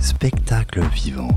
Spectacle vivant.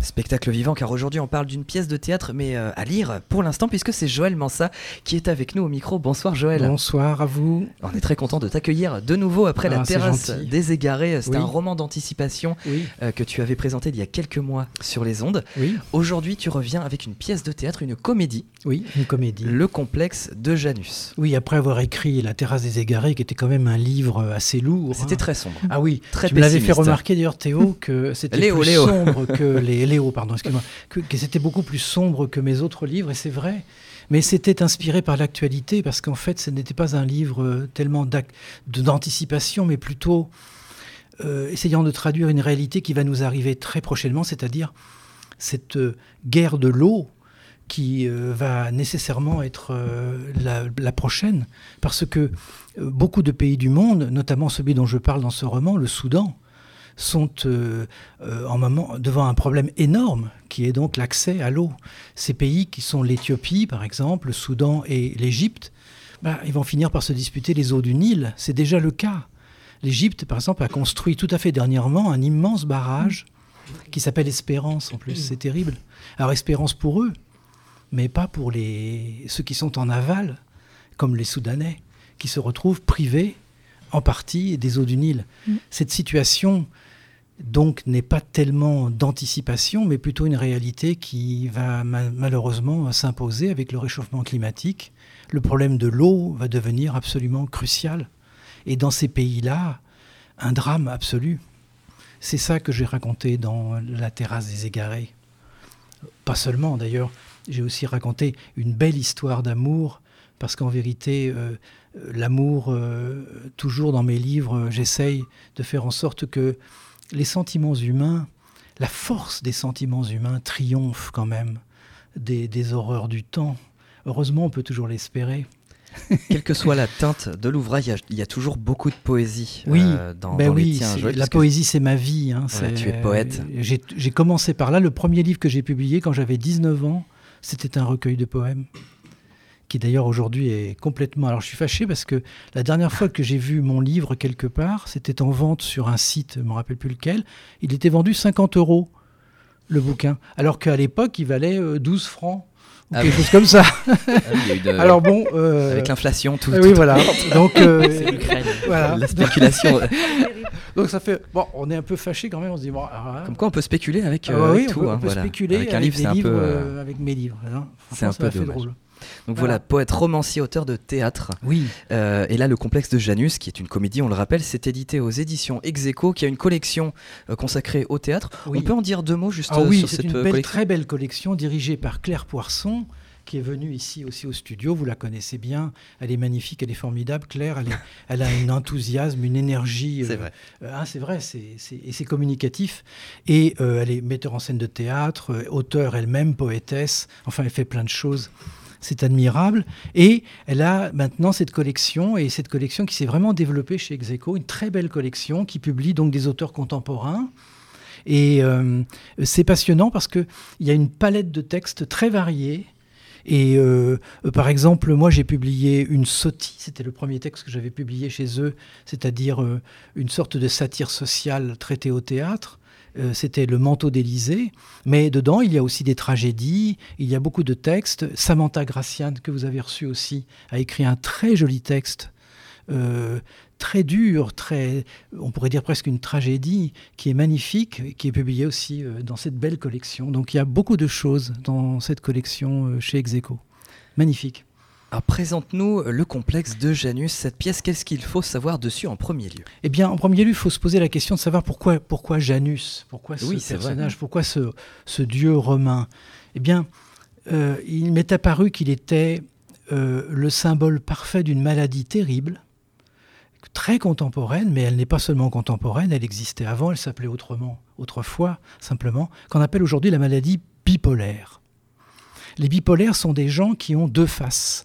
Spectacle vivant, car aujourd'hui on parle d'une pièce de théâtre, mais euh, à lire pour l'instant, puisque c'est Joël Mansa qui est avec nous au micro. Bonsoir Joël. Bonsoir à vous. On est très content de t'accueillir de nouveau après la Ah, terrasse des égarés. C'est Oui. un roman d'anticipation Oui, euh, que tu avais présenté il y a quelques mois sur les ondes. oui, Aujourd'hui, tu reviens avec une pièce de théâtre, une comédie, oui, une comédie. Le complexe de Janus. Oui, après avoir écrit La terrasse des égarés, qui était quand même un livre assez lourd. C'était hein. très sombre. Ah oui, très tu me l'avais fait pessimiste. remarquer d'ailleurs Théo que c'était plus Léo. sombre que les Léo, pardon, excuse-moi, que, que c'était beaucoup plus sombre que mes autres livres et c'est vrai. Mais c'était inspiré par l'actualité parce qu'en fait, ce n'était pas un livre euh, tellement d'anticipation, mais plutôt euh, essayant de traduire une réalité qui va nous arriver très prochainement, c'est-à-dire cette euh, guerre de l'eau qui va nécessairement être la, prochaine, parce que beaucoup de pays du monde, notamment celui dont je parle dans ce roman, le Soudan, sont euh, euh, en moment devant un problème énorme qui est donc l'accès à l'eau. Ces pays qui sont l'Éthiopie, par exemple, le Soudan et l'Égypte, bah, ils vont finir par se disputer les eaux du Nil. C'est déjà le cas. L'Égypte, par exemple, a construit tout à fait dernièrement un immense barrage qui s'appelle Espérance en plus. C'est terrible. Alors Espérance pour eux, mais pas pour les, ceux qui sont en aval, comme les Soudanais, qui se retrouvent privés en partie des eaux du Nil. Cette situation, donc, n'est pas tellement d'anticipation, mais plutôt une réalité qui va ma- malheureusement s'imposer avec le réchauffement climatique. Le problème de l'eau va devenir absolument crucial. Et dans ces pays-là, un drame absolu. C'est ça que j'ai raconté dans La terrasse des égarés. Pas seulement d'ailleurs, j'ai aussi raconté une belle histoire d'amour, parce qu'en vérité, euh, l'amour, euh, toujours dans mes livres, j'essaye de faire en sorte que les sentiments humains, la force des sentiments humains triomphe quand même des, des horreurs du temps. Heureusement, on peut toujours l'espérer. Quelle que soit la teinte de l'ouvrage, il y a- il y, a toujours beaucoup de poésie Oui, euh, dans, Ben dans les oui, tiens. c'est- Joël, la poésie, c'est ma vie. hein, Voilà, tu es poète. J'ai j'ai commencé par là. Le premier livre que j'ai publié quand j'avais 19 ans, c'était un recueil de poèmes, qui d'ailleurs aujourd'hui est complètement... Alors je suis fâché parce que la dernière fois que j'ai vu mon livre quelque part, c'était en vente sur un site, je ne me rappelle plus lequel, il était vendu 50 euros, le bouquin, alors qu'à l'époque, il valait euh, 12 francs, ou Ah quelque oui. chose comme ça. Ah oui, de- Alors bon... euh, avec l'inflation, tout, ah tout- oui, voilà. Donc, euh, voilà. la spéculation. Donc ça fait... Bon, on est un peu fâché quand même, on se dit... Bon, alors là, Comme quoi, on peut spéculer avec, Ah euh, bah avec oui, on tout. peut, hein, on peut voilà. spéculer Avec avec, un livre, des un peu. euh, euh, avec mes livres. hein. c'est un peu fait drôle. Donc voilà. voilà, poète, romancier, auteur de théâtre. Oui, Euh, et là, le complexe de Janus, qui est une comédie, on le rappelle, c'est édité aux éditions Execo, qui a une collection euh, consacrée au théâtre. Oui. On peut en dire deux mots juste ah euh, oui sur c'est cette une belle, collection très belle collection dirigée par Claire Poisson, qui est venue ici aussi au studio. Vous la connaissez bien. Elle est magnifique, elle est formidable. Claire, elle, est- elle a un enthousiasme, une énergie. C'est euh, vrai. euh, ah, c'est vrai, c'est, et c'est communicatif. Et euh, elle est metteur en scène de théâtre, auteure elle-même, poétesse. Enfin, elle fait plein de choses. C'est admirable. Et elle a maintenant cette collection, et cette collection qui s'est vraiment développée chez Execo, une très belle collection qui publie donc des auteurs contemporains. Et euh, c'est passionnant parce qu'il y a une palette de textes très variés. Et euh, euh, par exemple, moi j'ai publié une sotie, c'était le premier texte que j'avais publié chez eux, c'est-à-dire une sorte de satire sociale traitée au théâtre. Euh, c'était Le manteau d'Élysée, mais dedans il y a aussi des tragédies, il y a beaucoup de textes. Samantha Gracian, que vous avez reçu aussi, a écrit un très joli texte, euh, très dur, très, on pourrait dire presque une tragédie, qui est magnifique, qui est publié aussi euh, dans cette belle collection. Donc il y a beaucoup de choses dans cette collection chez Execo. Magnifique. Alors présente-nous euh, le complexe de Janus, cette pièce, qu'est-ce qu'il faut savoir dessus en premier lieu? Eh bien, en premier lieu, il faut se poser la question de savoir pourquoi, pourquoi Janus, pourquoi ce Oui, c'est vrai. personnage, pourquoi ce, ce dieu romain? Eh bien, euh, il m'est apparu qu'il était euh, le symbole parfait d'une maladie terrible, très contemporaine, mais elle n'est pas seulement contemporaine, elle existait avant, elle s'appelait autrement, autrefois, simplement, qu'on appelle aujourd'hui la maladie bipolaire. Les bipolaires sont des gens qui ont deux faces,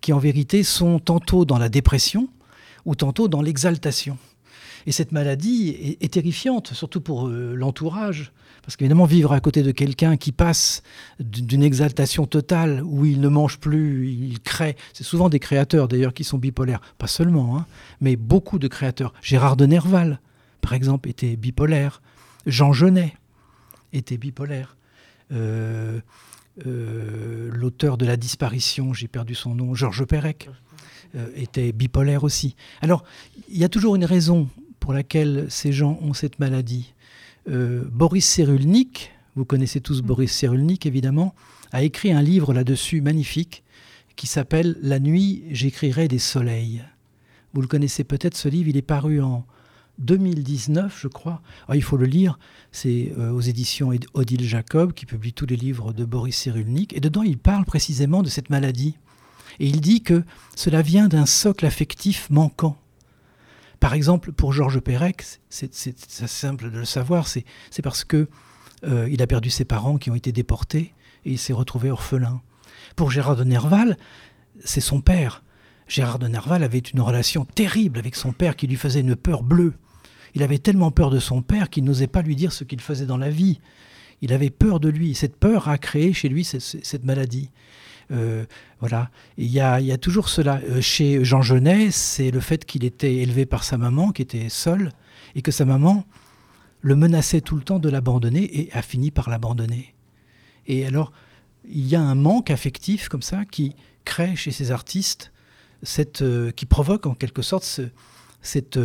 qui en vérité sont tantôt dans la dépression ou tantôt dans l'exaltation. Et cette maladie est, terrifiante, surtout pour euh, l'entourage. Parce qu'évidemment, vivre à côté de quelqu'un qui passe d'une exaltation totale, où il ne mange plus, il crée, c'est souvent des créateurs d'ailleurs qui sont bipolaires, pas seulement, hein, mais beaucoup de créateurs. Gérard de Nerval, par exemple, était bipolaire. Jean Genet était bipolaire. Euh, l'auteur de La disparition, j'ai perdu son nom, Georges Perec, euh, était bipolaire aussi. Alors, il y a toujours une raison pour laquelle ces gens ont cette maladie. Boris Cyrulnik, vous connaissez tous Boris Cyrulnik évidemment, a écrit un livre là-dessus magnifique qui s'appelle La nuit, j'écrirai des soleils. Vous le connaissez peut-être, ce livre, il est paru en 2019, je crois. Ah, il faut le lire, c'est euh, aux éditions Odile Jacob, qui publie tous les livres de Boris Cyrulnik, et dedans il parle précisément de cette maladie. Et il dit que cela vient d'un socle affectif manquant. Par exemple, pour Georges Perec, c'est simple de le savoir, c'est parce que euh, il a perdu ses parents qui ont été déportés et il s'est retrouvé orphelin. Pour Gérard de Nerval, c'est son père. Gérard de Nerval avait une relation terrible avec son père qui lui faisait une peur bleue. Il avait tellement peur de son père qu'il n'osait pas lui dire ce qu'il faisait dans la vie. Il avait peur de lui. Cette peur a créé chez lui cette, maladie. Euh, voilà. Il y, a, toujours cela. Euh, chez Jean Genet, c'est le fait qu'il était élevé par sa maman, qui était seule, et que sa maman le menaçait tout le temps de l'abandonner et a fini par l'abandonner. Et alors, il y a un manque affectif comme ça qui crée chez ces artistes, cette, euh, qui provoque en quelque sorte ce, cette,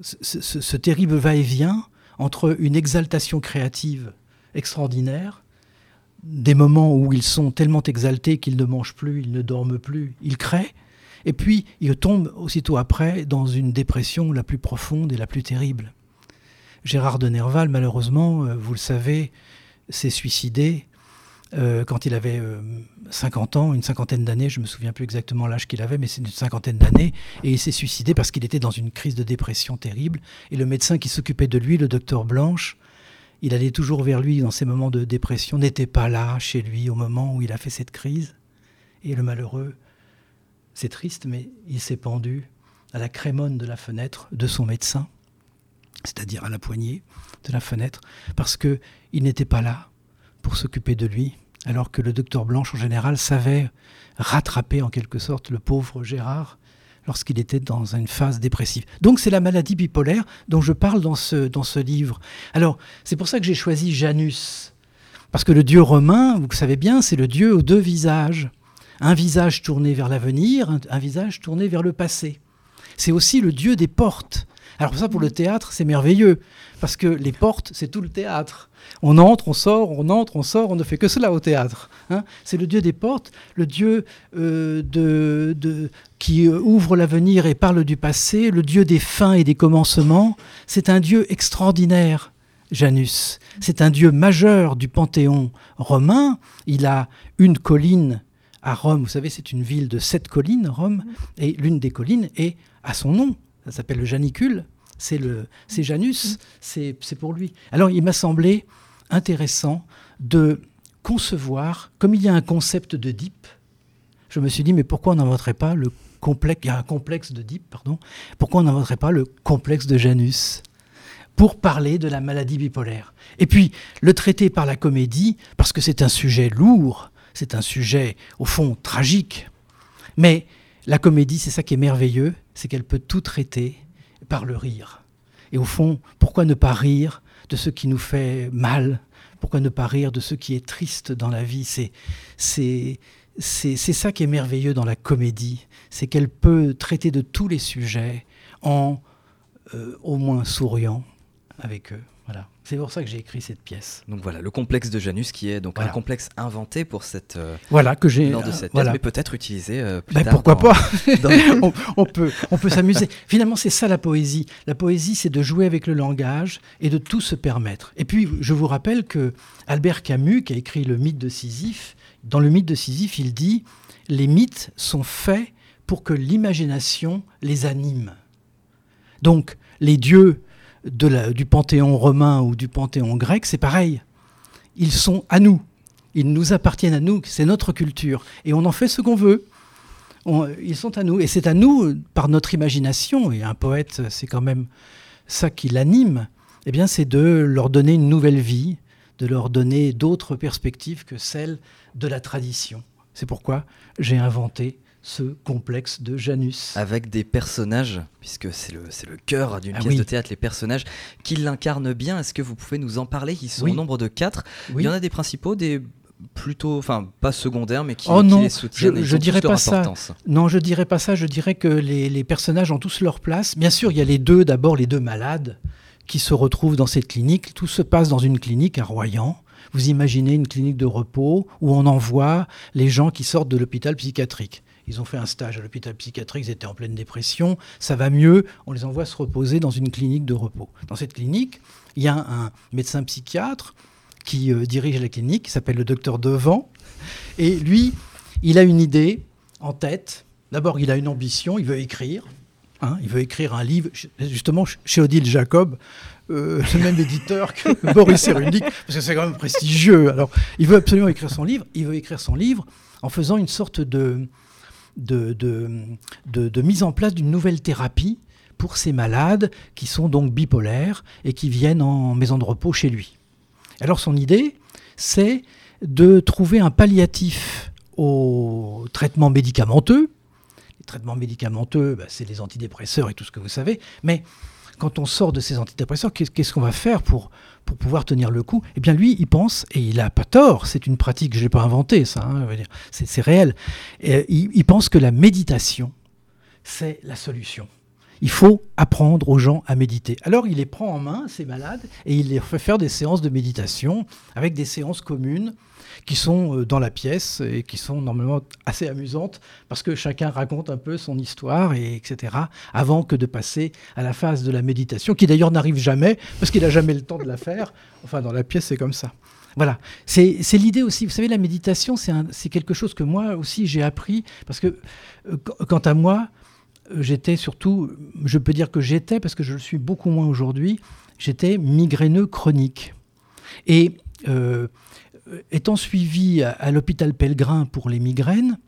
ce, terrible va-et-vient entre une exaltation créative extraordinaire, des moments où ils sont tellement exaltés qu'ils ne mangent plus, ils ne dorment plus, ils créent, et puis ils tombent aussitôt après dans une dépression la plus profonde et la plus terrible. Gérard de Nerval, malheureusement, euh, vous le savez, s'est suicidé euh, quand il avait 50 euh, ans, une cinquantaine d'années, je me souviens plus exactement l'âge qu'il avait, mais c'est une cinquantaine d'années, et il s'est suicidé parce qu'il était dans une crise de dépression terrible. Et le médecin qui s'occupait de lui, le docteur Blanche, il allait toujours vers lui dans ces moments de dépression, n'était pas là chez lui au moment où il a fait cette crise. Et le malheureux, c'est triste, mais il s'est pendu à la crémone de la fenêtre de son médecin, c'est-à-dire à la poignée de la fenêtre, parce que il n'était pas là pour s'occuper de lui, alors que le docteur Blanche en général savait rattraper en quelque sorte le pauvre Gérard lorsqu'il était dans une phase dépressive. Donc c'est la maladie bipolaire dont je parle dans ce, dans livre. Alors c'est pour ça que j'ai choisi Janus, parce que le dieu romain, vous savez bien, c'est le dieu aux deux visages. Un visage tourné vers l'avenir, un visage tourné vers le passé. C'est aussi le dieu des portes. Alors ça, pour le théâtre, c'est merveilleux, parce que les portes, c'est tout le théâtre. On entre, on sort, on entre, on sort, on ne fait que cela au théâtre. Hein. c'est le Dieu des portes, le Dieu euh, qui euh, ouvre l'avenir et parle du passé, le Dieu des fins et des commencements. C'est un Dieu extraordinaire, Janus. C'est un Dieu majeur du panthéon romain. Il a une colline à Rome, vous savez, c'est une ville de sept collines, Rome, et l'une des collines est à son nom, ça s'appelle le Janicule, c'est le, c'est Janus, c'est, pour lui. Alors il m'a semblé intéressant de concevoir, comme il y a un concept de deep, je me suis dit mais pourquoi on n'inventerait pas le complexe, il y a un complexe de deep, pardon, pourquoi on n'inventerait pas le complexe de Janus pour parler de la maladie bipolaire? Et puis le traiter par la comédie, parce que c'est un sujet lourd, c'est un sujet au fond tragique, mais la comédie, c'est ça qui est merveilleux, c'est qu'elle peut tout traiter par le rire. Et au fond, pourquoi ne pas rire de ce qui nous fait mal? Pourquoi ne pas rire de ce qui est triste dans la vie? C'est ça qui est merveilleux dans la comédie, c'est qu'elle peut traiter de tous les sujets en euh, au moins souriant avec eux. Voilà. C'est pour ça que j'ai écrit cette pièce. Donc voilà, le complexe de Janus qui est donc un complexe inventé pour cette euh, voilà que j'ai lors de cette voilà. mais peut-être utilisé euh, plus ben, tard. Pourquoi pas? on, peut on peut s'amuser. Finalement, c'est ça la poésie. La poésie, c'est de jouer avec le langage et de tout se permettre. Et puis, je vous rappelle que Albert Camus, qui a écrit le mythe de Sisyphe, dans le mythe de Sisyphe, il dit les mythes sont faits pour que l'imagination les anime. Donc, les dieux du panthéon romain ou du panthéon grec, c'est pareil. Ils sont à nous. Ils nous appartiennent à nous. C'est notre culture. Et on en fait ce qu'on veut. ils sont à nous. Et c'est à nous, par notre imagination, et un poète, c'est quand même ça qui l'anime, eh bien, c'est de leur donner une nouvelle vie, de leur donner d'autres perspectives que celles de la tradition. C'est pourquoi j'ai inventé ce complexe de Janus. Avec des personnages, puisque c'est le, le cœur d'une ah pièce de théâtre, les personnages qui l'incarnent bien. Est-ce que vous pouvez nous en parler? Ils sont au nombre de quatre. Il y en a des principaux, des plutôt, enfin pas secondaires, mais qui, oh non, les soutiennent. Je, dirais pas ça. Non, je dirais pas ça. Je dirais que les, les, personnages ont tous leur place. Bien sûr, il y a les deux, d'abord les deux malades qui se retrouvent dans cette clinique. Tout se passe dans une clinique à Royan. Vous imaginez une clinique de repos où on envoie les gens qui sortent de l'hôpital psychiatrique. Ils ont fait un stage à l'hôpital psychiatrique, ils étaient en pleine dépression, ça va mieux, on les envoie se reposer dans une clinique de repos. Dans cette clinique, il y a un médecin psychiatre qui euh, dirige la clinique, qui s'appelle le docteur Devant, et lui, il a une idée en tête. D'abord, il a une ambition, il veut écrire. Hein, il veut écrire un livre, justement, chez Odile Jacob, euh, le même éditeur que Boris Cyrulnik, parce que c'est quand même prestigieux. Alors, il veut absolument écrire son livre. Il veut écrire son livre en faisant une sorte de, de, mise en place d'une nouvelle thérapie pour ces malades qui sont donc bipolaires et qui viennent en maison de repos chez lui. Alors, son idée, c'est de trouver un palliatif au traitement médicamenteux. Les traitements médicamenteux, bah, c'est les antidépresseurs et tout ce que vous savez, mais quand on sort de ces antidépresseurs, qu'est-ce qu'on va faire pour, pouvoir tenir le coup? Eh bien, lui, il pense, et il n'a pas tort, c'est une pratique que je n'ai pas inventée, ça, hein, c'est réel. Et il, pense que la méditation, c'est la solution. Il faut apprendre aux gens à méditer. Alors il les prend en main, ces malades, et il les fait faire des séances de méditation avec des séances communes qui sont euh, dans la pièce et qui sont normalement assez amusantes parce que chacun raconte un peu son histoire, et etc., avant que de passer à la phase de la méditation, qui d'ailleurs n'arrive jamais parce qu'il n'a jamais le temps de la faire. Enfin, dans la pièce, c'est comme ça. Voilà, c'est l'idée aussi. Vous savez, la méditation, c'est quelque chose que moi aussi j'ai appris parce que, euh, quant à moi, j'étais surtout, je peux dire que j'étais, parce que je le suis beaucoup moins aujourd'hui, j'étais migraineux chronique. Et euh, étant suivi à, l'hôpital Pellegrin pour les migraines,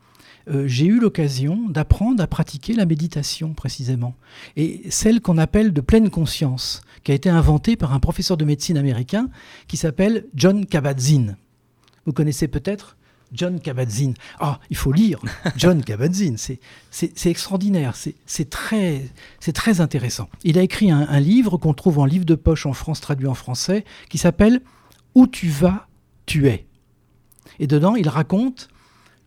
euh, j'ai eu l'occasion d'apprendre à pratiquer la méditation précisément. Et celle qu'on appelle de pleine conscience, qui a été inventée par un professeur de médecine américain qui s'appelle John Kabat-Zinn. Vous connaissez peut-être John Kabat-Zinn. Ah, il faut lire John Kabat-Zinn. C'est extraordinaire, c'est très, très intéressant. Il a écrit un livre qu'on trouve en livre de poche en France, traduit en français, qui s'appelle Où tu vas, tu es. Et dedans, il raconte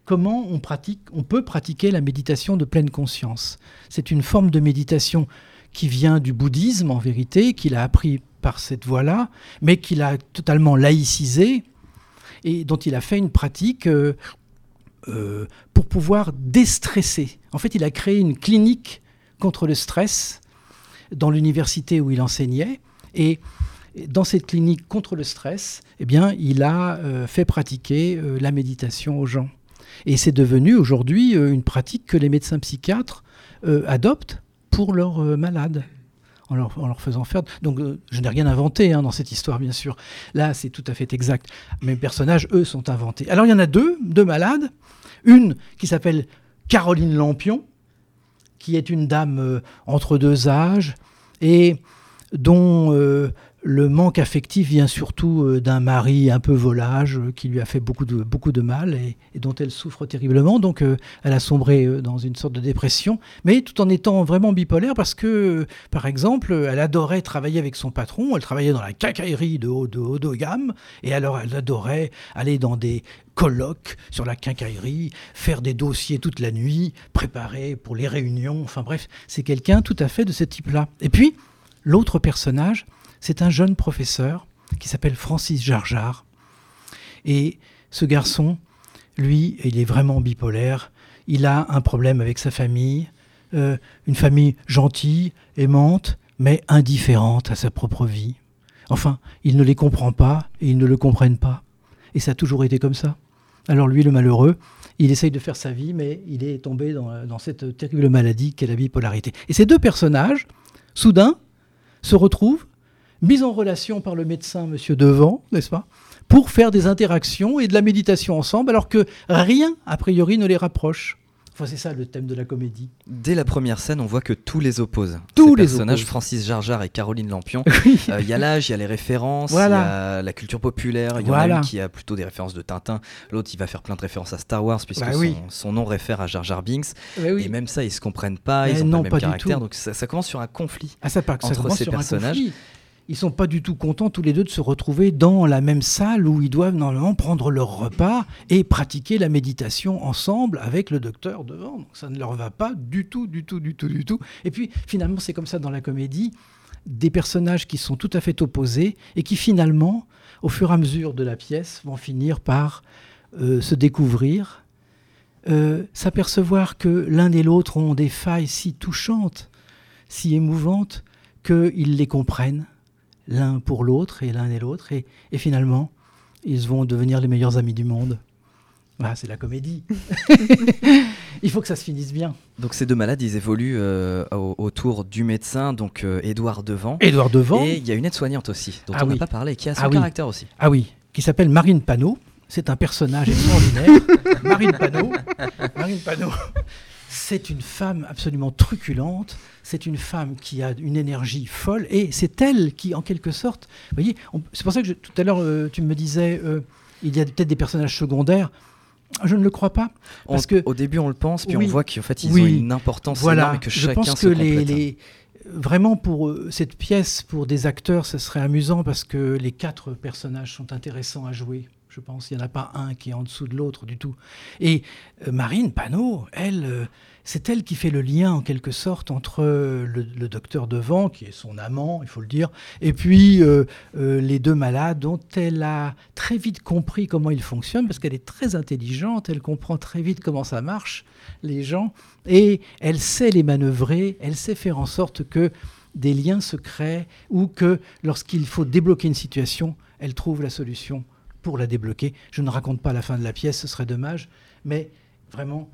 comment on, pratique, on peut pratiquer la méditation de pleine conscience. C'est une forme de méditation qui vient du bouddhisme en vérité, qu'il a appris par cette voie-là, mais qu'il a totalement laïcisé et dont il a fait une pratique euh, euh, pour pouvoir déstresser. En fait, il a créé une clinique contre le stress dans l'université où il enseignait et dans cette clinique contre le stress, eh bien, il a euh, fait pratiquer la méditation aux gens. Et c'est devenu aujourd'hui une pratique que les médecins psychiatres adoptent pour leurs malades. En leur, faisant faire. Donc, je n'ai rien inventé hein, dans cette histoire, bien sûr. Là, c'est tout à fait exact. Mes personnages, eux, sont inventés. Alors, il y en a deux, deux malades. Une qui s'appelle Caroline Lampion, qui est une dame entre deux âges et dont le manque affectif vient surtout euh, d'un mari un peu volage euh, qui lui a fait beaucoup de, beaucoup de mal et, dont elle souffre terriblement. Donc euh, elle a sombré dans une sorte de dépression, mais tout en étant vraiment bipolaire parce que, par exemple, elle adorait travailler avec son patron. Elle travaillait dans la quincaillerie de haut de, haut de gamme et alors elle adorait aller dans des colloques sur la quincaillerie, faire des dossiers toute la nuit, préparer pour les réunions. Enfin bref, c'est quelqu'un tout à fait de ce type-là. Et puis, l'autre personnage, c'est un jeune professeur qui s'appelle Francis Jarjar. Et ce garçon, lui, il est vraiment bipolaire. Il a un problème avec sa famille, euh, une famille gentille, aimante, mais indifférente à sa propre vie. Enfin, il ne les comprend pas et ils ne le comprennent pas. Et ça a toujours été comme ça. Alors lui, le malheureux, il essaye de faire sa vie, mais il est tombé dans, dans cette terrible maladie qu'est la bipolarité. Et ces deux personnages, soudain, se retrouvent mise en relation par le médecin, monsieur Devant, n'est-ce pas, pour faire des interactions et de la méditation ensemble, alors que rien, a priori, ne les rapproche. Enfin, c'est ça le thème de la comédie. Dès la première scène, on voit que tous les opposent. Tous les personnages, Francis Jarjar et Caroline Lampion. Euh, il y a l'âge, il y a les références, il y a la culture populaire. Il y en a une qui a plutôt des références de Tintin. L'autre, il va faire plein de références à Star Wars puisque bah son, nom réfère à Jar Jar Binks. Bah et même ça, ils se comprennent pas, ils ont pas le même caractère. Donc ça, commence sur un conflit ah, ça, entre ces personnages ils sont pas du tout contents tous les deux de se retrouver dans la même salle où ils doivent normalement prendre leur repas et pratiquer la méditation ensemble avec le docteur devant. Donc ça ne leur va pas du tout, du tout, du tout, du tout. Et puis finalement, c'est comme ça dans la comédie, des personnages qui sont tout à fait opposés et qui finalement, au fur et à mesure de la pièce, vont finir par euh, se découvrir, euh, s'apercevoir que l'un et l'autre ont des failles si touchantes, si émouvantes, qu'ils les comprennent l'un pour l'autre et l'un et l'autre. Et, finalement, ils vont devenir les meilleurs amis du monde. Ah, c'est la comédie. il faut que ça se finisse bien. Donc ces deux malades, ils évoluent euh, autour du médecin, donc euh, Édouard Devant. Édouard Devant. Et il y a une aide-soignante aussi, dont ah on n'a pas parlé, qui a son ah caractère aussi. Ah oui, qui s'appelle Marine Panot. C'est un personnage extraordinaire. Marine Panot. Marine Panot. C'est une femme absolument truculente, c'est une femme qui a une énergie folle, et c'est elle qui, en quelque sorte, vous voyez, c'est pour ça que tout à l'heure, euh, tu me disais, euh, il y a peut-être des personnages secondaires. Je ne le crois pas. Parce que, au début, on le pense, puis on voit qu'en fait, ils ont une importance voilà, énorme et que chacun je pense que les, les, vraiment pour euh, cette pièce, pour des acteurs, ce serait amusant parce que les quatre personnages sont intéressants à jouer je pense. Il n'y en a pas un qui est en dessous de l'autre du tout. Et euh, Marine Panot, elle, euh, c'est elle qui fait le lien en quelque sorte entre euh, le, docteur Devant, qui est son amant, il faut le dire, et puis les deux malades dont elle a très vite compris comment ils fonctionnent, parce qu'elle est très intelligente, elle comprend très vite comment ça marche, les gens, et elle sait les manœuvrer, elle sait faire en sorte que des liens se créent ou que lorsqu'il faut débloquer une situation, elle trouve la solution pour la débloquer. Je ne raconte pas la fin de la pièce, ce serait dommage, mais vraiment,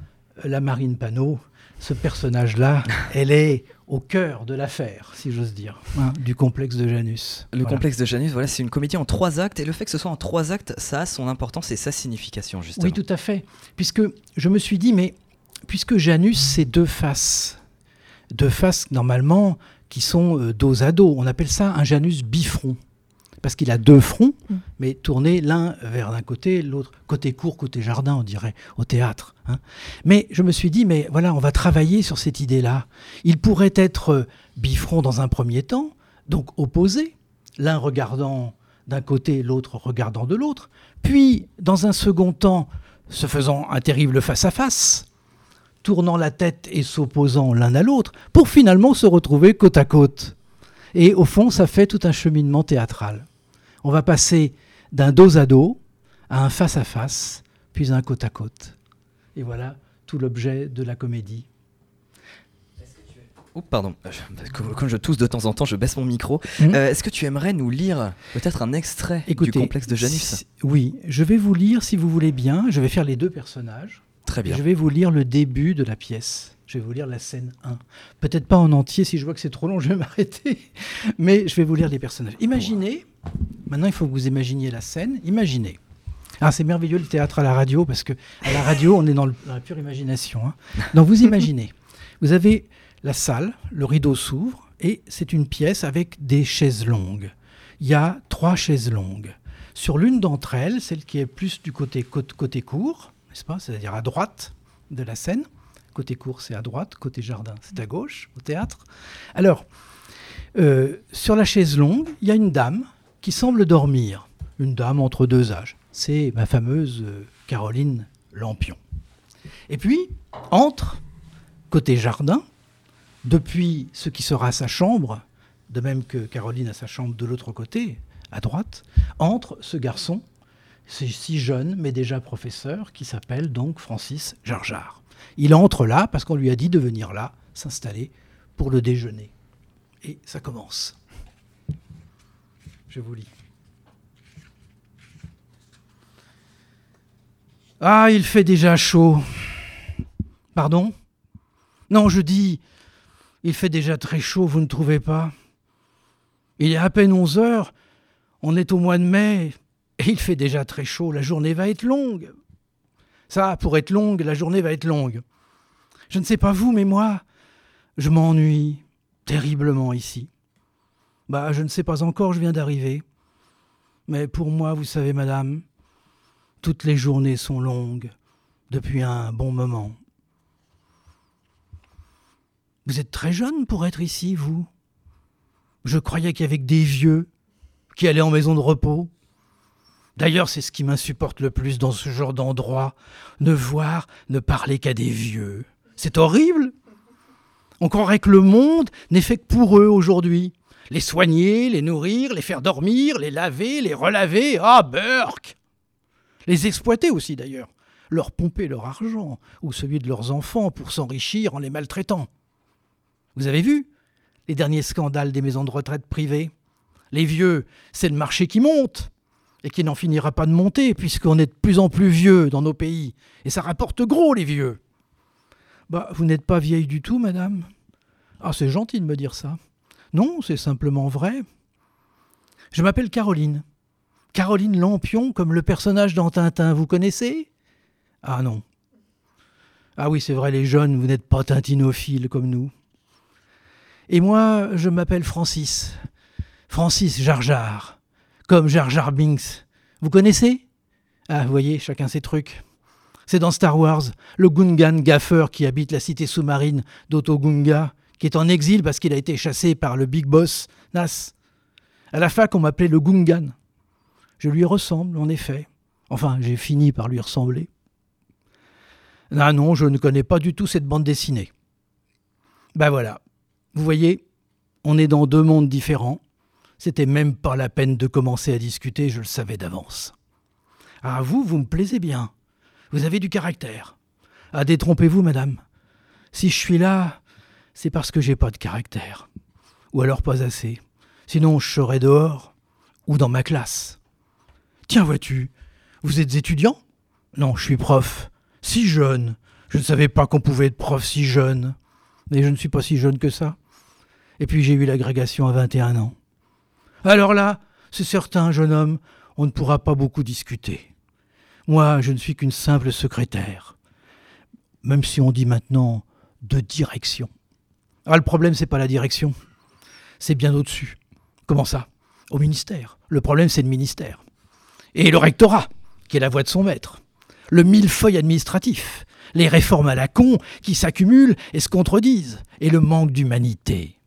la Marine Panot, ce personnage-là, elle est au cœur de l'affaire, si j'ose dire, hein, du complexe de Janus. Le complexe de Janus, voilà, c'est une comédie en trois actes, et le fait que ce soit en trois actes, ça a son importance et sa signification, justement. Oui, tout à fait, puisque je me suis dit, mais puisque Janus, c'est deux faces, deux faces, normalement, qui sont euh, dos à dos, on appelle ça un Janus bifront parce qu'il a deux fronts, mm. mais tournés l'un vers un côté, l'autre côté court, côté jardin, on dirait, au théâtre. Hein. Mais je me suis dit, mais voilà, on va travailler sur cette idée-là. Il pourrait être bifront dans un premier temps, donc opposé, l'un regardant d'un côté, l'autre regardant de l'autre, puis dans un second temps, se faisant un terrible face-à-face, tournant la tête et s'opposant l'un à l'autre, pour finalement se retrouver côte à côte. Et au fond, ça fait tout un cheminement théâtral. On va passer d'un dos à dos à un face à face, puis un côte à côte. Et voilà tout l'objet de la comédie. Oh, pardon, comme je tousse de temps en temps, je baisse mon micro. Hmm. Euh, est-ce que tu aimerais nous lire peut-être un extrait du complexe de Janus Oui, je vais vous lire, si vous voulez bien, je vais faire les deux personnages. Très bien. Je vais vous lire le début de la pièce. Je vais vous lire la scène 1. Peut-être pas en entier, si je vois que c'est trop long, je vais m'arrêter. Mais je vais vous lire les personnages. Imaginez, maintenant il faut que vous imaginiez la scène. Imaginez. Ah, c'est merveilleux le théâtre à la radio, parce que à la radio, on est dans, la pure imagination. Hein. Donc vous imaginez, vous avez la salle, le rideau s'ouvre, et c'est une pièce avec des chaises longues. Il y a trois chaises longues. Sur l'une d'entre elles, celle qui est plus du côté, côté court, n'est-ce pas C'est-à-dire à droite de la scène, Côté cours, c'est à droite, côté jardin, c'est à gauche, au théâtre. Alors, euh, sur la chaise longue, il y a une dame qui semble dormir. Une dame entre deux âges. C'est ma fameuse euh, Caroline Lampion. Et puis, entre, côté jardin, depuis ce qui sera sa chambre, de même que Caroline a sa chambre de l'autre côté, à droite, entre ce garçon, si jeune, mais déjà professeur, qui s'appelle donc Francis Jarjar. Il entre là parce qu'on lui a dit de venir là, s'installer pour le déjeuner. Et ça commence. Je vous lis. Ah, il fait déjà chaud. Pardon? Non, je dis, il fait déjà très chaud, vous ne trouvez pas? Il est à peine 11 heures, on est au mois de mai, et il fait déjà très chaud, la journée va être longue. Ça, pour être longue, la journée va être longue. Je ne sais pas vous, mais moi, je m'ennuie terriblement ici. Bah, je ne sais pas encore, je viens d'arriver. Mais pour moi, vous savez, madame, toutes les journées sont longues depuis un bon moment. Vous êtes très jeune pour être ici, vous Je croyais que des vieux qui allaient en maison de repos. D'ailleurs, c'est ce qui m'insupporte le plus dans ce genre d'endroit, ne voir, ne parler qu'à des vieux. C'est horrible. On croirait que le monde n'est fait que pour eux aujourd'hui. Les soigner, les nourrir, les faire dormir, les laver, les relaver. Ah, Burke Les exploiter aussi d'ailleurs. Leur pomper leur argent, ou celui de leurs enfants, pour s'enrichir en les maltraitant. Vous avez vu les derniers scandales des maisons de retraite privées? Les vieux, c'est le marché qui monte et qui n'en finira pas de monter puisqu'on est de plus en plus vieux dans nos pays. Et ça rapporte gros, les vieux. Bah, vous n'êtes pas vieille du tout, madame Ah, c'est gentil de me dire ça. Non, c'est simplement vrai. Je m'appelle Caroline. Caroline Lampion, comme le personnage dans Tintin, vous connaissez? Ah non. Ah oui, c'est vrai, les jeunes, vous n'êtes pas tintinophiles comme nous. Et moi, je m'appelle Francis. Francis Jar Comme Jar Jar Binks. Vous connaissez? Ah, vous voyez, chacun ses trucs. C'est dans Star Wars, le Gungan gaffeur qui habite la cité sous-marine d'Otogunga, qui est en exil parce qu'il a été chassé par le Big Boss, Nas. À la fac, on m'appelait le Gungan. Je lui ressemble, en effet. Enfin, j'ai fini par lui ressembler. Ah non, je ne connais pas du tout cette bande dessinée. Ben voilà, vous voyez, on est dans deux mondes différents. C'était même pas la peine de commencer à discuter, je le savais d'avance. Ah, vous, vous me plaisez bien. Vous avez du caractère. Ah, détrompez-vous, madame. Si je suis là, c'est parce que j'ai pas de caractère. Ou alors pas assez. Sinon, je serais dehors ou dans ma classe. Tiens, vois-tu, vous êtes étudiant? Non, je suis prof. Si jeune. Je ne savais pas qu'on pouvait être prof si jeune. Mais je ne suis pas si jeune que ça. Et puis j'ai eu l'agrégation à 21 ans. Alors là, c'est certain, jeune homme, on ne pourra pas beaucoup discuter. Moi, je ne suis qu'une simple secrétaire. Même si on dit maintenant de direction. Ah, le problème, c'est pas la direction. C'est bien au-dessus. Comment ça? Au ministère. Le problème, c'est le ministère. Et le rectorat, qui est la voix de son maître. Le millefeuille administratif les réformes à la con qui s'accumulent et se contredisent, et le manque d'humanité.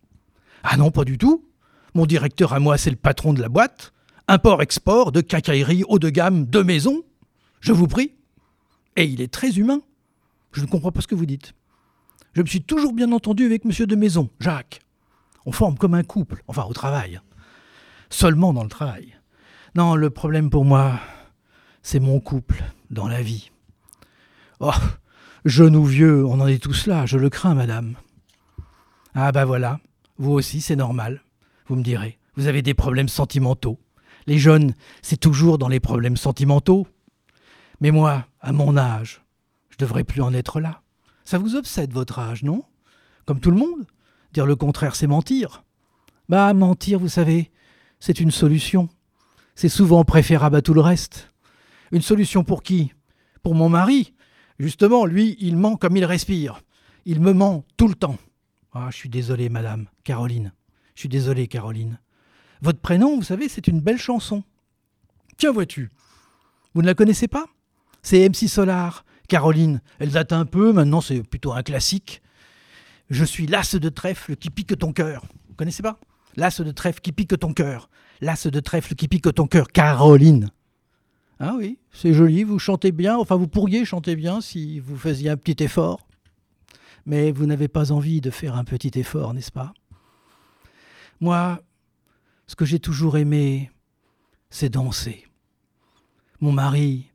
Ah non, pas du tout. Mon directeur à moi, c'est le patron de la boîte. Import-export de cacaillerie haut de gamme de maison. Je vous prie. Et il est très humain. Je ne comprends pas ce que vous dites. Je me suis toujours bien entendu avec monsieur de Maison, Jacques. On forme comme un couple, enfin au travail. Seulement dans le travail. Non, le problème pour moi, c'est mon couple dans la vie. Oh, Jeune ou vieux, on en est tous là, je le crains, madame. Ah ben voilà, vous aussi, c'est normal. Vous me direz, vous avez des problèmes sentimentaux. Les jeunes, c'est toujours dans les problèmes sentimentaux. Mais moi, à mon âge, je devrais plus en être là. Ça vous obsède votre âge, non? Comme tout le monde Dire le contraire, c'est mentir. Bah, mentir, vous savez, c'est une solution. C'est souvent préférable à tout le reste. Une solution pour qui? Pour mon mari Justement, lui, il ment comme il respire. Il me ment tout le temps. Ah, je suis désolé, madame, Caroline. Je suis désolé, Caroline. Votre prénom, vous savez, c'est une belle chanson. Tiens, vois-tu, vous ne la connaissez pas? C'est MC Solar, Caroline. Elle date un peu, maintenant c'est plutôt un classique. Je suis l'as de trèfle qui pique ton cœur. Vous connaissez pas? L'as de trèfle qui pique ton cœur. L'as de trèfle qui pique ton cœur, Caroline. Ah oui, c'est joli, vous chantez bien, enfin vous pourriez chanter bien si vous faisiez un petit effort. Mais vous n'avez pas envie de faire un petit effort, n'est-ce pas? Moi, ce que j'ai toujours aimé, c'est danser. Mon mari,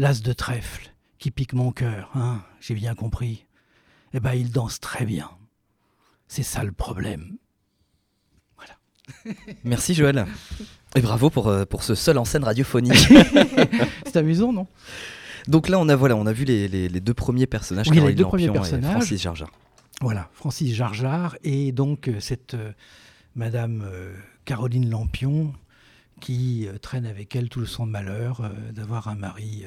l'as de trèfle, qui pique mon cœur, hein, j'ai bien compris. Eh ben, il danse très bien. C'est ça le problème. Voilà. Merci Joël. Et bravo pour, euh, pour ce seul en scène radiophonique. C'est amusant, non? Donc là, on a, voilà, on a vu les, les, deux premiers personnages. Oui, les deux premiers personnages. Francis Jarjar. Voilà, Francis Jarjar et donc euh, cette euh, Madame Caroline Lampion qui traîne avec elle tout le son de malheur d'avoir un mari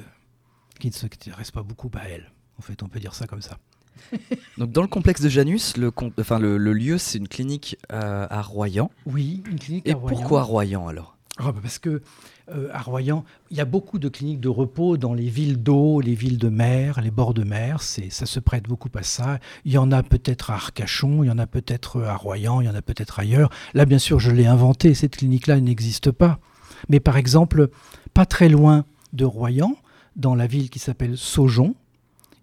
qui ne s'intéresse pas beaucoup à elle. En fait, on peut dire ça comme ça. Donc dans le complexe de Janus, le, enfin, le, lieu c'est une clinique euh, à Royan. Oui, une clinique Et à Royan. pourquoi Royan alors? Ah, bah, Parce que euh, à Royan, il y a beaucoup de cliniques de repos dans les villes d'eau, les villes de mer, les bords de mer. C'est, ça se prête beaucoup à ça. Il y en a peut-être à Arcachon, il y en a peut-être à Royan, il y en a peut-être ailleurs. Là, bien sûr, je l'ai inventé. Cette clinique-là n'existe pas. Mais par exemple, pas très loin de Royan, dans la ville qui s'appelle Saujon,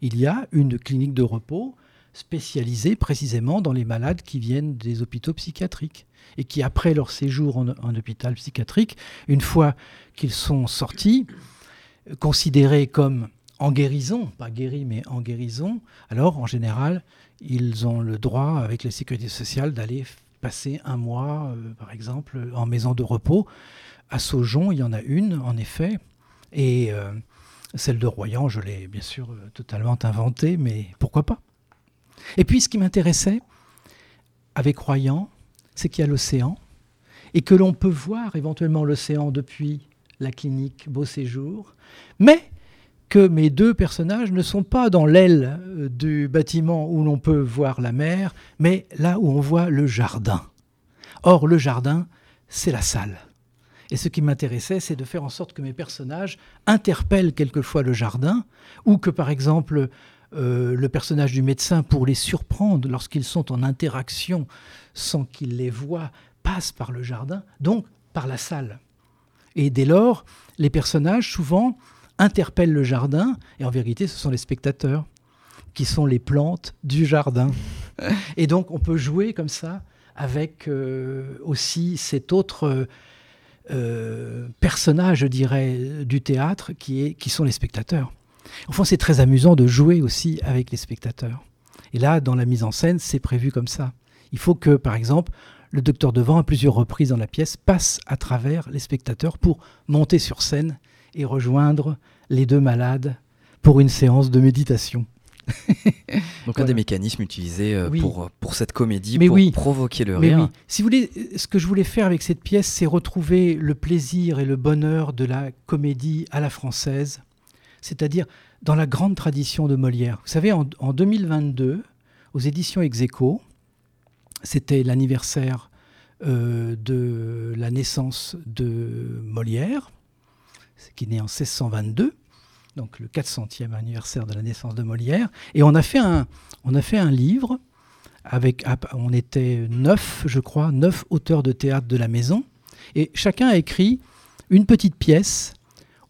il y a une clinique de repos spécialisée précisément dans les malades qui viennent des hôpitaux psychiatriques et qui, après leur séjour en, hôpital psychiatrique, une fois qu'ils sont sortis, considérés comme en guérison, pas guéris mais en guérison, alors en général, ils ont le droit, avec la sécurité sociale, d'aller passer un mois, euh, par exemple, en maison de repos. À Saujon, il y en a une, en effet, et euh, celle de Royan, je l'ai bien sûr euh, totalement inventée, mais pourquoi pas? Et puis ce qui m'intéressait avec Royan, c'est qu'il y a l'océan, et que l'on peut voir éventuellement l'océan depuis la clinique Beau Séjour, mais que mes deux personnages ne sont pas dans l'aile euh, du bâtiment où l'on peut voir la mer, mais là où on voit le jardin. Or, le jardin, c'est la salle. Et ce qui m'intéressait, c'est de faire en sorte que mes personnages interpellent quelquefois le jardin, ou que par exemple euh, le personnage du médecin, pour les surprendre lorsqu'ils sont en interaction sans qu'ils les voient, passe par le jardin, donc par la salle. Et dès lors, les personnages souvent interpellent le jardin, et en vérité ce sont les spectateurs qui sont les plantes du jardin. Et donc on peut jouer comme ça avec euh, aussi cet autre euh, personnages, je dirais, du théâtre qui, est, qui sont les spectateurs. Au fond, c'est très amusant de jouer aussi avec les spectateurs. Et là, dans la mise en scène, c'est prévu comme ça. Il faut que, par exemple, le docteur Devant, à plusieurs reprises dans la pièce, passe à travers les spectateurs pour monter sur scène et rejoindre les deux malades pour une séance de méditation. Donc un des mécanismes utilisés euh, pour, pour cette comédie, pour provoquer le rire. Si vous voulez, ce que je voulais faire avec cette pièce, c'est retrouver le plaisir et le bonheur de la comédie à la française, c'est-à-dire dans la grande tradition de Molière. Vous savez, en, 2022, aux éditions Execo, c'était l'anniversaire euh, de la naissance de Molière, qui est né en 1622 donc le 400e anniversaire de la naissance de Molière. Et on a fait un, livre avec, on était neuf, je crois, neuf auteurs de théâtre de la maison, et chacun a écrit une petite pièce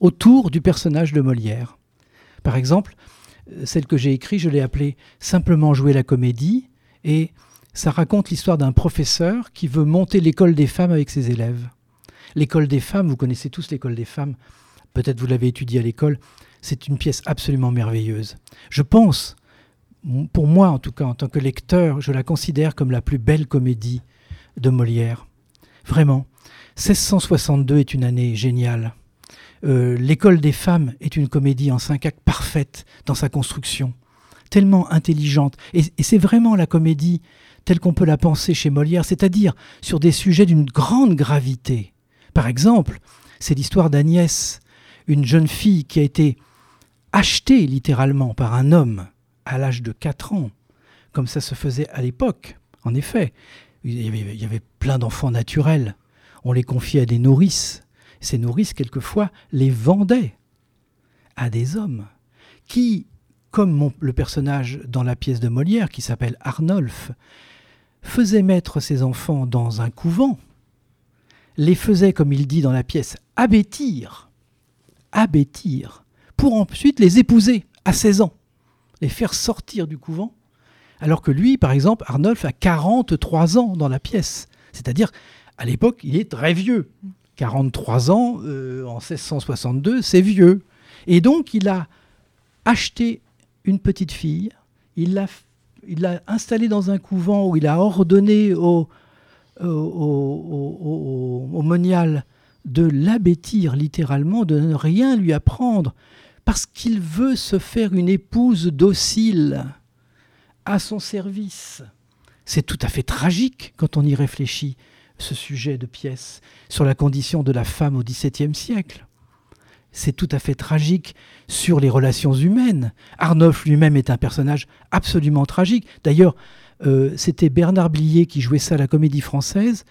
autour du personnage de Molière. Par exemple, celle que j'ai écrite, je l'ai appelée Simplement jouer la comédie, et ça raconte l'histoire d'un professeur qui veut monter l'école des femmes avec ses élèves. L'école des femmes, vous connaissez tous l'école des femmes, peut-être vous l'avez étudiée à l'école, c'est une pièce absolument merveilleuse. Je pense, pour moi en tout cas, en tant que lecteur, je la considère comme la plus belle comédie de Molière. Vraiment. 1662 est une année géniale. Euh, L'école des femmes est une comédie en cinq actes parfaite dans sa construction, tellement intelligente. Et, c'est vraiment la comédie telle qu'on peut la penser chez Molière, c'est-à-dire sur des sujets d'une grande gravité. Par exemple, c'est l'histoire d'Agnès, une jeune fille qui a été acheté littéralement par un homme à l'âge de 4 ans, comme ça se faisait à l'époque. En effet, il y avait, plein d'enfants naturels. On les confiait à des nourrices. Ces nourrices, quelquefois, les vendaient à des hommes qui, comme le personnage dans la pièce de Molière qui s'appelle Arnolphe, faisait mettre ses enfants dans un couvent, les faisait, comme il dit dans la pièce, abêtir, abêtir, pour ensuite les épouser à 16 ans, les faire sortir du couvent, alors que lui, par exemple, Arnolphe a 43 ans dans la pièce. C'est-à-dire, à l'époque, il est très vieux. 43 ans euh, en 1662, c'est vieux. Et donc, il a acheté une petite fille, il l'a installée dans un couvent où il a ordonné au monial de l'abêtir littéralement, de ne rien lui apprendre, parce qu'il veut se faire une épouse docile à son service. C'est tout à fait tragique quand on y réfléchit, ce sujet de pièce sur la condition de la femme au XVIIe siècle. c'est tout à fait tragique sur les relations humaines. Arnolphe lui-même est un personnage absolument tragique. D'ailleurs, euh, c'était Bernard Blier qui jouait ça à la Comédie Française.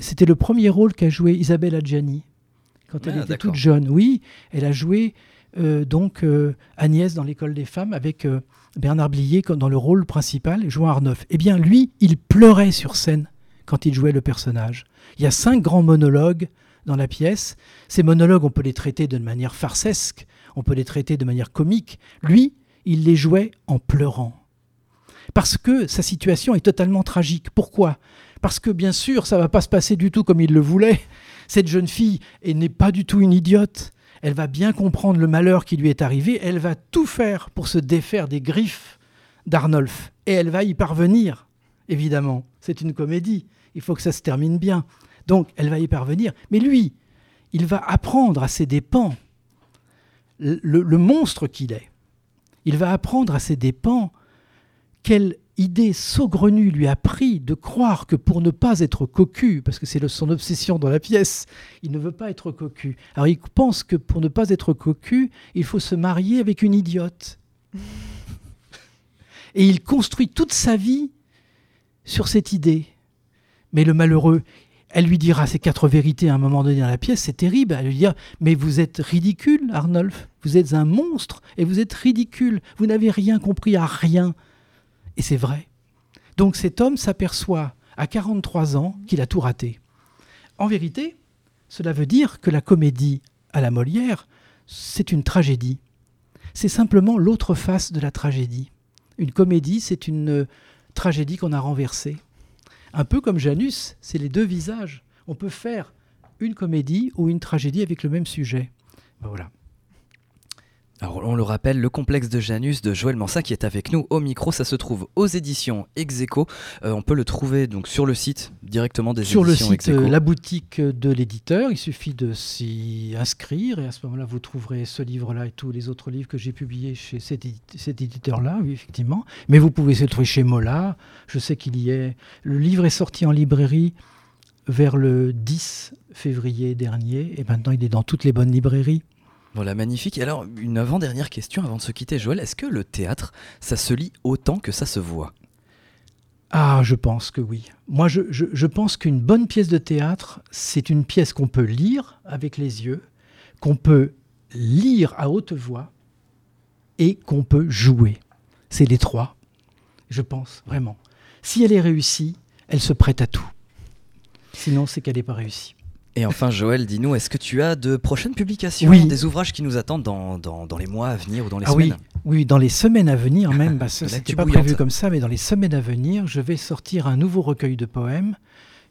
c'était le premier rôle qu'a joué Isabelle Adjani quand elle ah, était toute jeune. Oui, elle a joué euh, donc euh, Agnès dans l'école des femmes avec Bernard Blier dans le rôle principal, jouant Arnolphe. Eh bien, lui, il pleurait sur scène quand il jouait le personnage. Il y a cinq grands monologues dans la pièce. Ces monologues, on peut les traiter de manière farcesque, on peut les traiter de manière comique. Lui, il les jouait en pleurant. Parce que sa situation est totalement tragique. Pourquoi? Parce que bien sûr, ça ne va pas se passer du tout comme il le voulait. Cette jeune fille n'est pas du tout une idiote. Elle va bien comprendre le malheur qui lui est arrivé. Elle va tout faire pour se défaire des griffes d'Arnolphe. Et elle va y parvenir, évidemment. C'est une comédie. Il faut que ça se termine bien. Donc, elle va y parvenir. Mais lui, il va apprendre à ses dépens le, monstre qu'il est. Il va apprendre à ses dépens quelle idée saugrenue lui a pris de croire que pour ne pas être cocu, parce que c'est son obsession dans la pièce, il ne veut pas être cocu. Alors il pense que pour ne pas être cocu, il faut se marier avec une idiote. Et il construit toute sa vie sur cette idée. Mais le malheureux, elle lui dira ces quatre vérités à un moment donné dans la pièce, c'est terrible. Elle lui dira Mais vous êtes ridicule, Arnolphe. Vous êtes un monstre et vous êtes ridicule. Vous n'avez rien compris à rien. Et c'est vrai. Donc cet homme s'aperçoit à 43 ans qu'il a tout raté. En vérité, cela veut dire que la comédie à la Molière, c'est une tragédie. C'est simplement l'autre face de la tragédie. Une comédie, c'est une tragédie qu'on a renversée. Un peu comme Janus, c'est les deux visages. On peut faire une comédie ou une tragédie avec le même sujet. Ben voilà. Alors on le rappelle, le complexe de Janus de Joël Mansa qui est avec nous au micro, ça se trouve aux éditions Execo. Euh, on peut le trouver donc sur le site directement des sur éditions Execo. Sur le site, la boutique de l'éditeur, il suffit de s'y inscrire et à ce moment-là vous trouverez ce livre-là et tous les autres livres que j'ai publiés chez cet, éditeur-là, oui effectivement. Mais vous pouvez se trouver chez Mola, je sais qu'il y est. Le livre est sorti en librairie vers le 10 février dernier et maintenant il est dans toutes les bonnes librairies. Voilà, magnifique. Et alors, une avant-dernière question avant de se quitter, Joël. Est-ce que le théâtre, ça se lit autant que ça se voit? Ah, je pense que oui. Moi, je, je pense qu'une bonne pièce de théâtre, c'est une pièce qu'on peut lire avec les yeux, qu'on peut lire à haute voix et qu'on peut jouer. C'est les trois, je pense, vraiment. Si elle est réussie, elle se prête à tout. Sinon, c'est qu'elle n'est pas réussie. Et enfin, Joël, dis-nous, est-ce que tu as de prochaines publications, oui. des ouvrages qui nous attendent dans, dans, les mois à venir ou dans les ah semaines? Oui. oui, dans les semaines à venir même. Bah, ce n'était pas prévu comme ça, mais dans les semaines à venir, je vais sortir un nouveau recueil de poèmes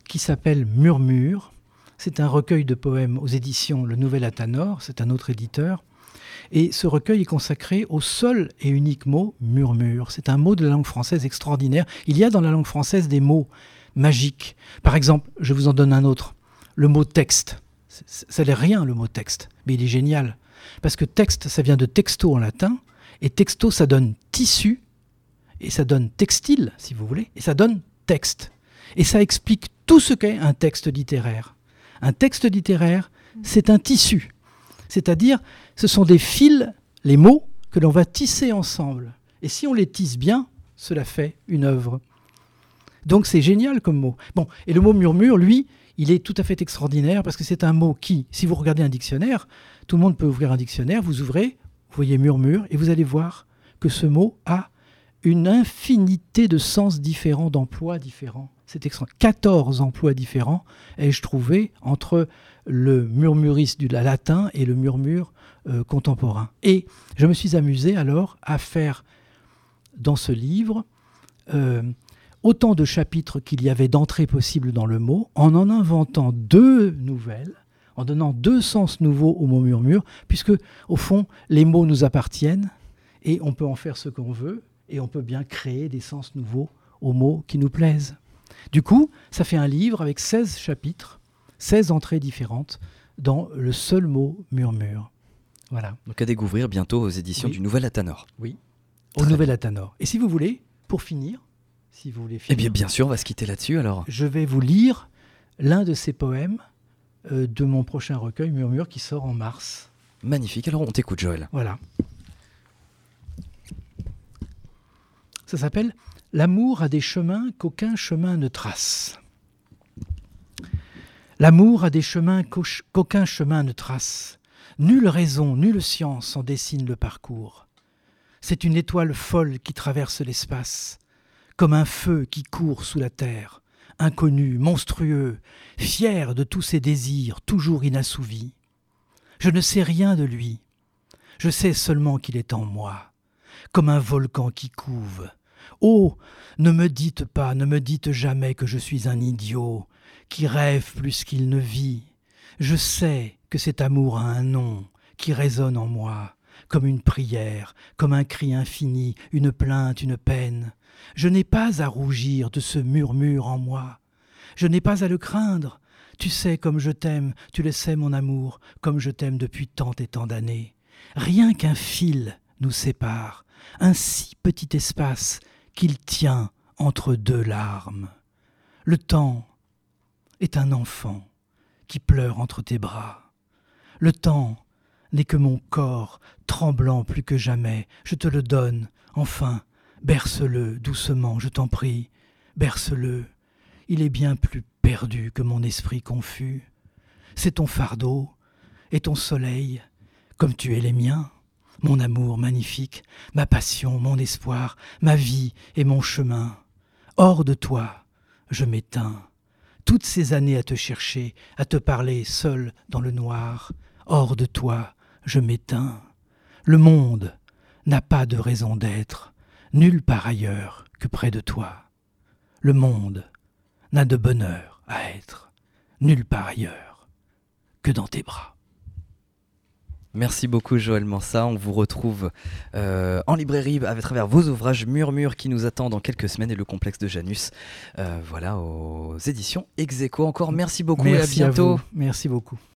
qui s'appelle Murmure. C'est un recueil de poèmes aux éditions Le Nouvel Athanor, c'est un autre éditeur. Et ce recueil est consacré au seul et unique mot murmure. C'est un mot de la langue française extraordinaire. Il y a dans la langue française des mots magiques. Par exemple, je vous en donne un autre le mot texte. Ça n'est rien le mot texte, mais il est génial. Parce que texte, ça vient de texto en latin, et texto, ça donne tissu, et ça donne textile, si vous voulez, et ça donne texte. Et ça explique tout ce qu'est un texte littéraire. Un texte littéraire, c'est un tissu. C'est-à-dire, ce sont des fils, les mots, que l'on va tisser ensemble. Et si on les tisse bien, cela fait une œuvre. Donc c'est génial comme mot. Bon, et le mot murmure, lui, il est tout à fait extraordinaire parce que c'est un mot qui, si vous regardez un dictionnaire, tout le monde peut ouvrir un dictionnaire, vous ouvrez, vous voyez murmure, et vous allez voir que ce mot a une infinité de sens différents, d'emplois différents. C'est extra 14 emplois différents ai-je trouvé entre le murmuriste du latin et le murmure euh, contemporain. Et je me suis amusé alors à faire dans ce livre euh, autant de chapitres qu'il y avait d'entrées possibles dans le mot, en en inventant deux nouvelles, en donnant deux sens nouveaux au mot murmure, puisque au fond, les mots nous appartiennent et on peut en faire ce qu'on veut et on peut bien créer des sens nouveaux aux mots qui nous plaisent. Du coup, ça fait un livre avec 16 chapitres, 16 entrées différentes dans le seul mot murmure. Voilà. Donc à découvrir bientôt aux éditions du Nouvel Athanor. Oui, au Nouvel Athanor. Et si vous voulez, pour finir, vous voulez Eh bien, bien sûr, on va se quitter là-dessus alors. Je vais vous lire l'un de ces poèmes de mon prochain recueil Murmure qui sort en mars. Magnifique, alors on t'écoute Joël. Voilà. Ça s'appelle L'amour a des chemins qu'aucun chemin ne trace. L'amour a des chemins qu'aucun chemin ne trace. Nulle raison, nulle science en dessine le parcours. C'est une étoile folle qui traverse l'espace, comme un feu qui court sous la terre, inconnu, monstrueux, fier de tous ses désirs toujours inassouvis. Je ne sais rien de lui, je sais seulement qu'il est en moi, comme un volcan qui couve. Oh, ne me dites pas, ne me dites jamais que je suis un idiot, qui rêve plus qu'il ne vit. Je sais que cet amour a un nom qui résonne en moi, comme une prière, comme un cri infini, une plainte, une peine. Je n'ai pas à rougir de ce murmure en moi. Je n'ai pas à le craindre. Tu sais comme je t'aime, tu le sais mon amour, comme je t'aime depuis tant et tant d'années. Rien qu'un fil nous sépare, un si petit espace qu'il tient entre deux larmes. Le temps est un enfant qui pleure entre tes bras. Le temps n'est que mon corps tremblant plus que jamais. Je te le donne, enfin, berce-le doucement, je t'en prie, berce-le. Il est bien plus perdu que mon esprit confus. C'est ton fardeau et ton soleil, comme tu es les miens, mon amour magnifique, ma passion, mon espoir, ma vie et mon chemin. Hors de toi, je m'éteins toutes ces années à te chercher, à te parler seul dans le noir, hors de toi, je m'éteins. Le monde n'a pas de raison d'être, nulle part ailleurs que près de toi. Le monde n'a de bonheur à être, nulle part ailleurs que dans tes bras. Merci beaucoup Joël Mansa. On vous retrouve euh, en librairie à travers vos ouvrages Murmure qui nous attend dans quelques semaines et le complexe de Janus. Euh, voilà aux éditions Execo. Encore merci beaucoup et à bientôt. merci beaucoup.